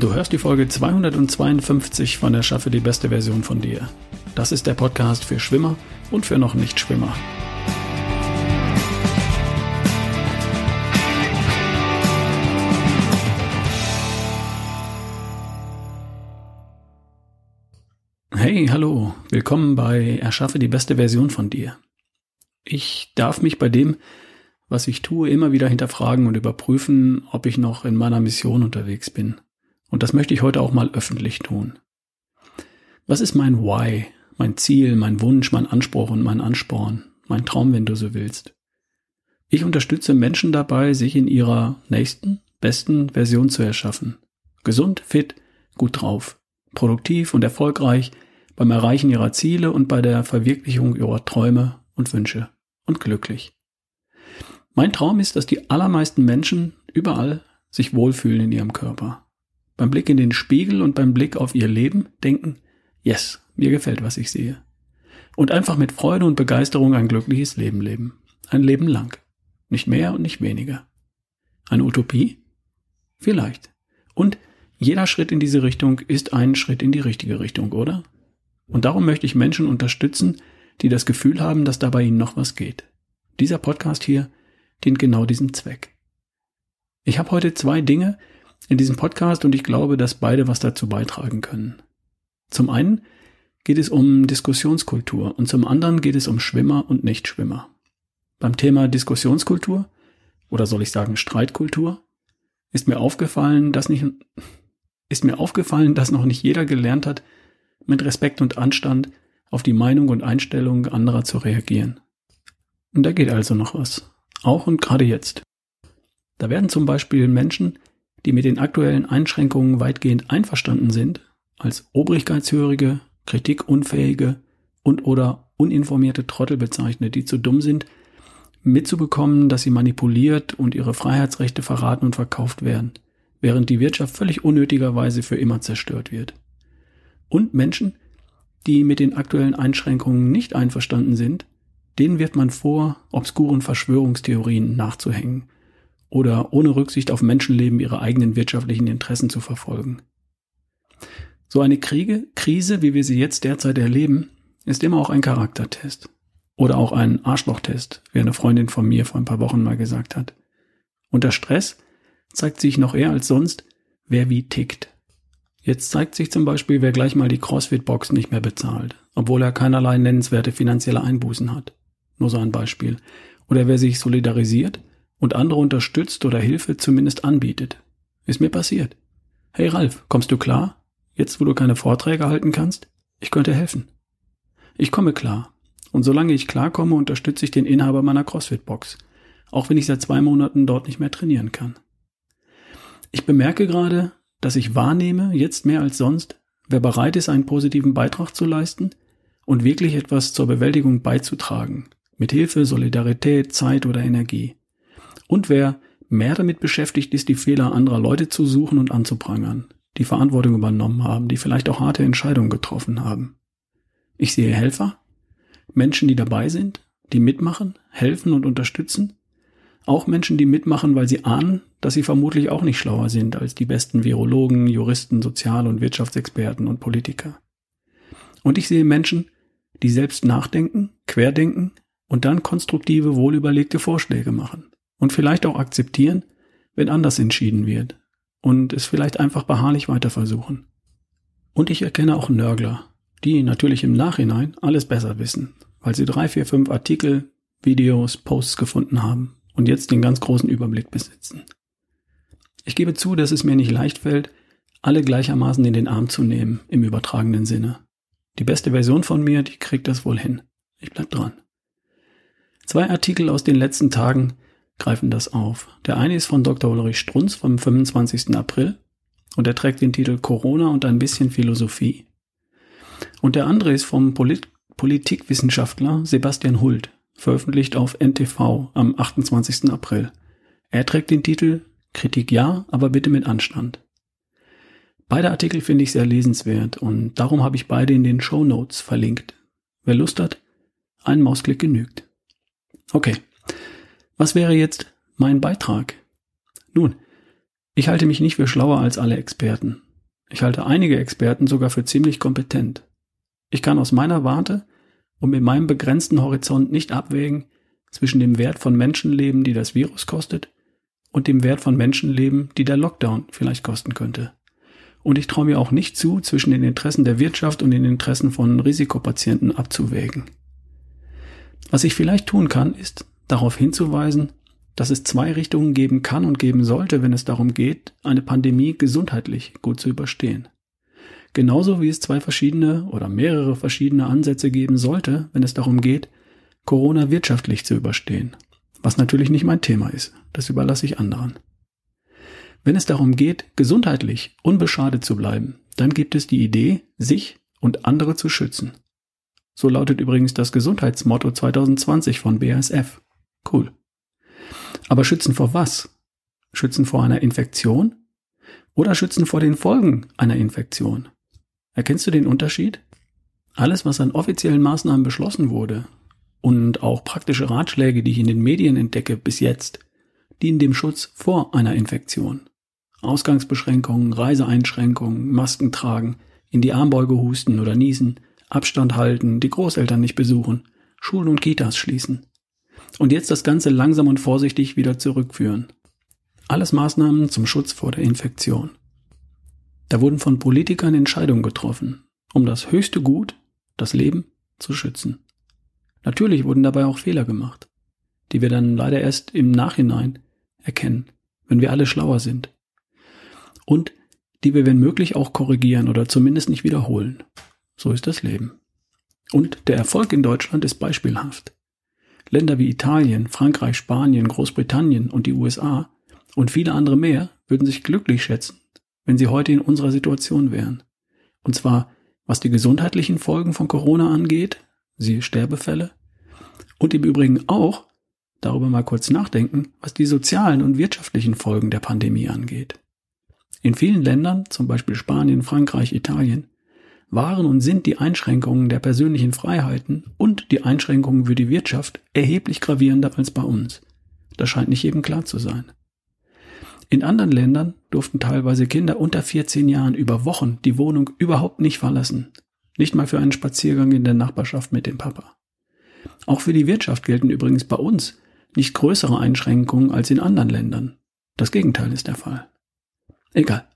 Du hörst die Folge 252 von Erschaffe die beste Version von dir. Das ist der Podcast für Schwimmer und für noch Nicht-Schwimmer. Hey, hallo, willkommen bei Erschaffe die beste Version von dir. Ich darf mich bei dem, was ich tue, immer wieder hinterfragen und überprüfen, ob ich noch in meiner Mission unterwegs bin. Und das möchte ich heute auch mal öffentlich tun. Was ist mein Why, mein Ziel, mein Wunsch, mein Anspruch und mein Ansporn, mein Traum, wenn du so willst? Ich unterstütze Menschen dabei, sich in ihrer nächsten, besten Version zu erschaffen. Gesund, fit, gut drauf, produktiv und erfolgreich beim Erreichen ihrer Ziele und bei der Verwirklichung ihrer Träume und Wünsche und glücklich. Mein Traum ist, dass die allermeisten Menschen überall sich wohlfühlen in ihrem Körper beim Blick in den Spiegel und beim Blick auf ihr Leben denken, yes, mir gefällt, was ich sehe. Und einfach mit Freude und Begeisterung ein glückliches Leben leben. Ein Leben lang. Nicht mehr und nicht weniger. Eine Utopie? Vielleicht. Und jeder Schritt in diese Richtung ist ein Schritt in die richtige Richtung, oder? Und darum möchte ich Menschen unterstützen, die das Gefühl haben, dass da bei ihnen noch was geht. Dieser Podcast hier dient genau diesem Zweck. Ich habe heute zwei Dinge, in diesem Podcast und ich glaube, dass beide was dazu beitragen können. Zum einen geht es um Diskussionskultur und zum anderen geht es um Schwimmer und Nichtschwimmer. Beim Thema Diskussionskultur oder soll ich sagen Streitkultur ist mir aufgefallen, dass nicht ist mir aufgefallen, dass noch nicht jeder gelernt hat, mit Respekt und Anstand auf die Meinung und Einstellung anderer zu reagieren. Und da geht also noch was. Auch und gerade jetzt. Da werden zum Beispiel Menschen die mit den aktuellen Einschränkungen weitgehend einverstanden sind, als obrigkeitshörige, kritikunfähige und oder uninformierte Trottel bezeichnet, die zu dumm sind, mitzubekommen, dass sie manipuliert und ihre Freiheitsrechte verraten und verkauft werden, während die Wirtschaft völlig unnötigerweise für immer zerstört wird. Und Menschen, die mit den aktuellen Einschränkungen nicht einverstanden sind, denen wird man vor, obskuren Verschwörungstheorien nachzuhängen oder ohne Rücksicht auf Menschenleben ihre eigenen wirtschaftlichen Interessen zu verfolgen. So eine Kriege, Krise, wie wir sie jetzt derzeit erleben, ist immer auch ein Charaktertest. Oder auch ein Arschlochtest, wie eine Freundin von mir vor ein paar Wochen mal gesagt hat. Unter Stress zeigt sich noch eher als sonst, wer wie tickt. Jetzt zeigt sich zum Beispiel, wer gleich mal die CrossFit-Box nicht mehr bezahlt, obwohl er keinerlei nennenswerte finanzielle Einbußen hat. Nur so ein Beispiel. Oder wer sich solidarisiert und andere unterstützt oder Hilfe zumindest anbietet. Ist mir passiert. Hey Ralf, kommst du klar? Jetzt, wo du keine Vorträge halten kannst? Ich könnte helfen. Ich komme klar. Und solange ich klarkomme, unterstütze ich den Inhaber meiner CrossFit-Box. Auch wenn ich seit zwei Monaten dort nicht mehr trainieren kann. Ich bemerke gerade, dass ich wahrnehme, jetzt mehr als sonst, wer bereit ist, einen positiven Beitrag zu leisten und wirklich etwas zur Bewältigung beizutragen. Mit Hilfe, Solidarität, Zeit oder Energie und wer mehr damit beschäftigt ist, die Fehler anderer Leute zu suchen und anzuprangern, die Verantwortung übernommen haben, die vielleicht auch harte Entscheidungen getroffen haben. Ich sehe Helfer, Menschen, die dabei sind, die mitmachen, helfen und unterstützen, auch Menschen, die mitmachen, weil sie ahnen, dass sie vermutlich auch nicht schlauer sind als die besten Virologen, Juristen, Sozial- und Wirtschaftsexperten und Politiker. Und ich sehe Menschen, die selbst nachdenken, querdenken und dann konstruktive, wohlüberlegte Vorschläge machen und vielleicht auch akzeptieren, wenn anders entschieden wird und es vielleicht einfach beharrlich weiter versuchen. Und ich erkenne auch Nörgler, die natürlich im Nachhinein alles besser wissen, weil sie drei, vier, fünf Artikel, Videos, Posts gefunden haben und jetzt den ganz großen Überblick besitzen. Ich gebe zu, dass es mir nicht leicht fällt, alle gleichermaßen in den Arm zu nehmen, im übertragenen Sinne. Die beste Version von mir, die kriegt das wohl hin. Ich bleib dran. Zwei Artikel aus den letzten Tagen greifen das auf. Der eine ist von Dr. Ulrich Strunz vom 25. April und er trägt den Titel Corona und ein bisschen Philosophie. Und der andere ist vom Polit Politikwissenschaftler Sebastian Hult, veröffentlicht auf NTV am 28. April. Er trägt den Titel Kritik ja, aber bitte mit Anstand. Beide Artikel finde ich sehr lesenswert und darum habe ich beide in den Show Notes verlinkt. Wer Lust hat, ein Mausklick genügt. Okay, was wäre jetzt mein Beitrag? Nun, ich halte mich nicht für schlauer als alle Experten. Ich halte einige Experten sogar für ziemlich kompetent. Ich kann aus meiner Warte und mit meinem begrenzten Horizont nicht abwägen zwischen dem Wert von Menschenleben, die das Virus kostet, und dem Wert von Menschenleben, die der Lockdown vielleicht kosten könnte. Und ich traue mir auch nicht zu, zwischen den Interessen der Wirtschaft und den Interessen von Risikopatienten abzuwägen. Was ich vielleicht tun kann, ist darauf hinzuweisen, dass es zwei Richtungen geben kann und geben sollte, wenn es darum geht, eine Pandemie gesundheitlich gut zu überstehen. Genauso wie es zwei verschiedene oder mehrere verschiedene Ansätze geben sollte, wenn es darum geht, Corona wirtschaftlich zu überstehen. Was natürlich nicht mein Thema ist. Das überlasse ich anderen. Wenn es darum geht, gesundheitlich unbeschadet zu bleiben, dann gibt es die Idee, sich und andere zu schützen. So lautet übrigens das Gesundheitsmotto 2020 von BASF. Cool. Aber schützen vor was? Schützen vor einer Infektion? Oder schützen vor den Folgen einer Infektion? Erkennst du den Unterschied? Alles, was an offiziellen Maßnahmen beschlossen wurde und auch praktische Ratschläge, die ich in den Medien entdecke bis jetzt, dienen dem Schutz vor einer Infektion. Ausgangsbeschränkungen, Reiseeinschränkungen, Masken tragen, in die Armbeuge husten oder niesen, Abstand halten, die Großeltern nicht besuchen, Schulen und Kitas schließen. Und jetzt das Ganze langsam und vorsichtig wieder zurückführen. Alles Maßnahmen zum Schutz vor der Infektion. Da wurden von Politikern Entscheidungen getroffen, um das höchste Gut, das Leben, zu schützen. Natürlich wurden dabei auch Fehler gemacht, die wir dann leider erst im Nachhinein erkennen, wenn wir alle schlauer sind. Und die wir wenn möglich auch korrigieren oder zumindest nicht wiederholen. So ist das Leben. Und der Erfolg in Deutschland ist beispielhaft. Länder wie Italien, Frankreich, Spanien, Großbritannien und die USA und viele andere mehr würden sich glücklich schätzen, wenn sie heute in unserer Situation wären. Und zwar was die gesundheitlichen Folgen von Corona angeht, siehe Sterbefälle, und im Übrigen auch darüber mal kurz nachdenken, was die sozialen und wirtschaftlichen Folgen der Pandemie angeht. In vielen Ländern, zum Beispiel Spanien, Frankreich, Italien, waren und sind die Einschränkungen der persönlichen Freiheiten und die Einschränkungen für die Wirtschaft erheblich gravierender als bei uns. Das scheint nicht jedem klar zu sein. In anderen Ländern durften teilweise Kinder unter 14 Jahren über Wochen die Wohnung überhaupt nicht verlassen. Nicht mal für einen Spaziergang in der Nachbarschaft mit dem Papa. Auch für die Wirtschaft gelten übrigens bei uns nicht größere Einschränkungen als in anderen Ländern. Das Gegenteil ist der Fall. Egal.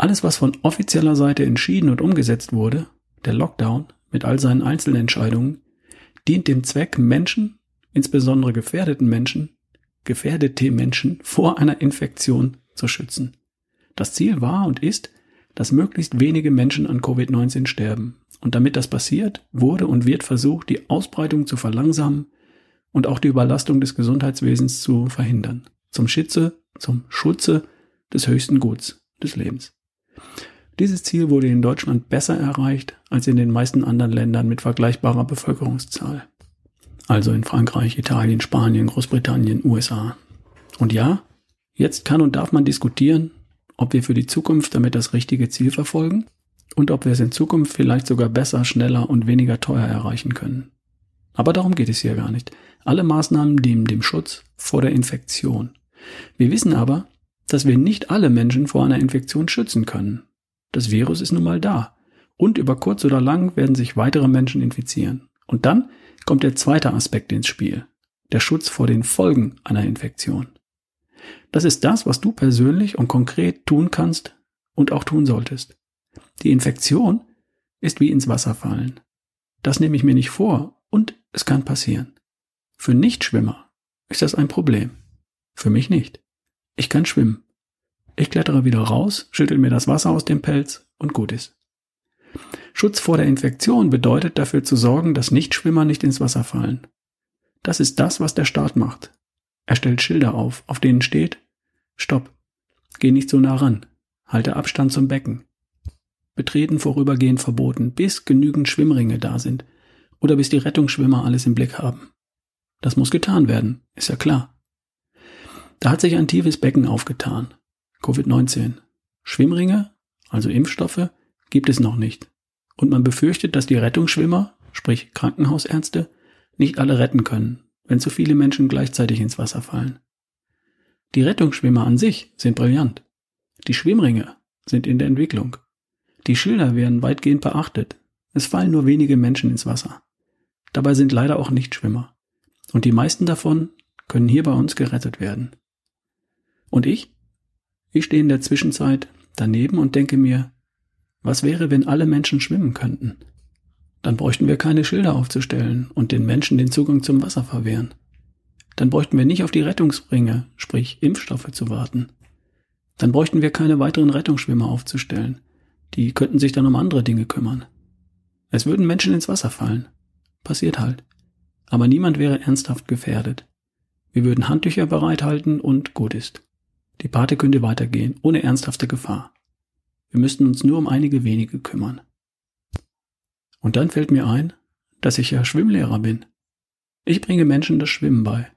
Alles, was von offizieller Seite entschieden und umgesetzt wurde, der Lockdown mit all seinen Einzelentscheidungen, dient dem Zweck, Menschen, insbesondere gefährdeten Menschen, gefährdete Menschen vor einer Infektion zu schützen. Das Ziel war und ist, dass möglichst wenige Menschen an Covid-19 sterben. Und damit das passiert, wurde und wird versucht, die Ausbreitung zu verlangsamen und auch die Überlastung des Gesundheitswesens zu verhindern. Zum Schütze, zum Schutze des höchsten Guts des Lebens. Dieses Ziel wurde in Deutschland besser erreicht als in den meisten anderen Ländern mit vergleichbarer Bevölkerungszahl. Also in Frankreich, Italien, Spanien, Großbritannien, USA. Und ja, jetzt kann und darf man diskutieren, ob wir für die Zukunft damit das richtige Ziel verfolgen und ob wir es in Zukunft vielleicht sogar besser, schneller und weniger teuer erreichen können. Aber darum geht es hier gar nicht. Alle Maßnahmen dienen dem Schutz vor der Infektion. Wir wissen aber, dass wir nicht alle Menschen vor einer Infektion schützen können. Das Virus ist nun mal da. Und über kurz oder lang werden sich weitere Menschen infizieren. Und dann kommt der zweite Aspekt ins Spiel. Der Schutz vor den Folgen einer Infektion. Das ist das, was du persönlich und konkret tun kannst und auch tun solltest. Die Infektion ist wie ins Wasser fallen. Das nehme ich mir nicht vor und es kann passieren. Für Nichtschwimmer ist das ein Problem. Für mich nicht. Ich kann schwimmen. Ich klettere wieder raus, schüttel mir das Wasser aus dem Pelz und gut ist. Schutz vor der Infektion bedeutet dafür zu sorgen, dass Nichtschwimmer nicht ins Wasser fallen. Das ist das, was der Staat macht. Er stellt Schilder auf, auf denen steht Stopp. Geh nicht so nah ran. Halte Abstand zum Becken. Betreten vorübergehend verboten, bis genügend Schwimmringe da sind oder bis die Rettungsschwimmer alles im Blick haben. Das muss getan werden, ist ja klar. Da hat sich ein tiefes Becken aufgetan. Covid-19. Schwimmringe, also Impfstoffe, gibt es noch nicht. Und man befürchtet, dass die Rettungsschwimmer, sprich Krankenhausärzte, nicht alle retten können, wenn zu viele Menschen gleichzeitig ins Wasser fallen. Die Rettungsschwimmer an sich sind brillant. Die Schwimmringe sind in der Entwicklung. Die Schilder werden weitgehend beachtet. Es fallen nur wenige Menschen ins Wasser. Dabei sind leider auch Nichtschwimmer. Und die meisten davon können hier bei uns gerettet werden. Und ich? Ich stehe in der Zwischenzeit daneben und denke mir, was wäre, wenn alle Menschen schwimmen könnten? Dann bräuchten wir keine Schilder aufzustellen und den Menschen den Zugang zum Wasser verwehren. Dann bräuchten wir nicht auf die Rettungsbringe, sprich Impfstoffe, zu warten. Dann bräuchten wir keine weiteren Rettungsschwimmer aufzustellen. Die könnten sich dann um andere Dinge kümmern. Es würden Menschen ins Wasser fallen. Passiert halt. Aber niemand wäre ernsthaft gefährdet. Wir würden Handtücher bereithalten und gut ist. Die Party könnte weitergehen, ohne ernsthafte Gefahr. Wir müssten uns nur um einige wenige kümmern. Und dann fällt mir ein, dass ich ja Schwimmlehrer bin. Ich bringe Menschen das Schwimmen bei.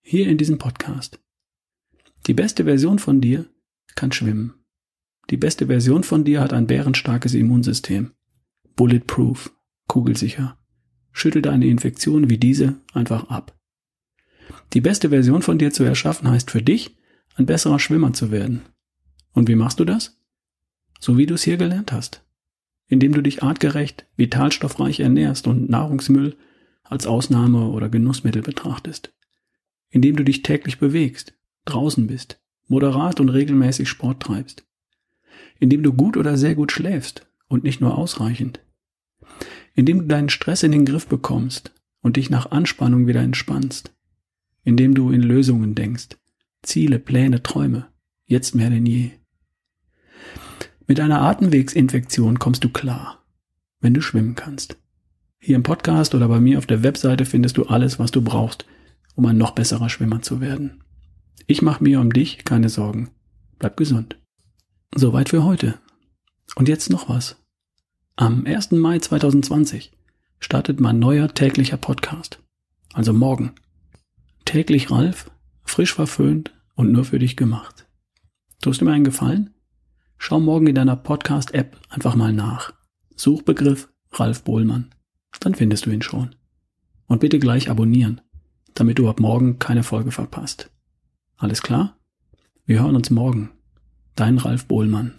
Hier in diesem Podcast. Die beste Version von dir kann schwimmen. Die beste Version von dir hat ein bärenstarkes Immunsystem. Bulletproof, kugelsicher. Schüttelt eine Infektion wie diese einfach ab. Die beste Version von dir zu erschaffen heißt für dich, ein besserer Schwimmer zu werden. Und wie machst du das? So wie du es hier gelernt hast. Indem du dich artgerecht, vitalstoffreich ernährst und Nahrungsmüll als Ausnahme oder Genussmittel betrachtest. Indem du dich täglich bewegst, draußen bist, moderat und regelmäßig Sport treibst. Indem du gut oder sehr gut schläfst und nicht nur ausreichend. Indem du deinen Stress in den Griff bekommst und dich nach Anspannung wieder entspannst. Indem du in Lösungen denkst, Ziele, Pläne, Träume, jetzt mehr denn je. Mit einer Atemwegsinfektion kommst du klar, wenn du schwimmen kannst. Hier im Podcast oder bei mir auf der Webseite findest du alles, was du brauchst, um ein noch besserer Schwimmer zu werden. Ich mache mir um dich keine Sorgen. Bleib gesund. Soweit für heute. Und jetzt noch was. Am 1. Mai 2020 startet mein neuer täglicher Podcast. Also morgen. Täglich Ralf, frisch verföhnt und nur für dich gemacht. Tust du mir einen Gefallen? Schau morgen in deiner Podcast-App einfach mal nach. Suchbegriff Ralf Bohlmann. Dann findest du ihn schon. Und bitte gleich abonnieren, damit du ab morgen keine Folge verpasst. Alles klar? Wir hören uns morgen. Dein Ralf Bohlmann.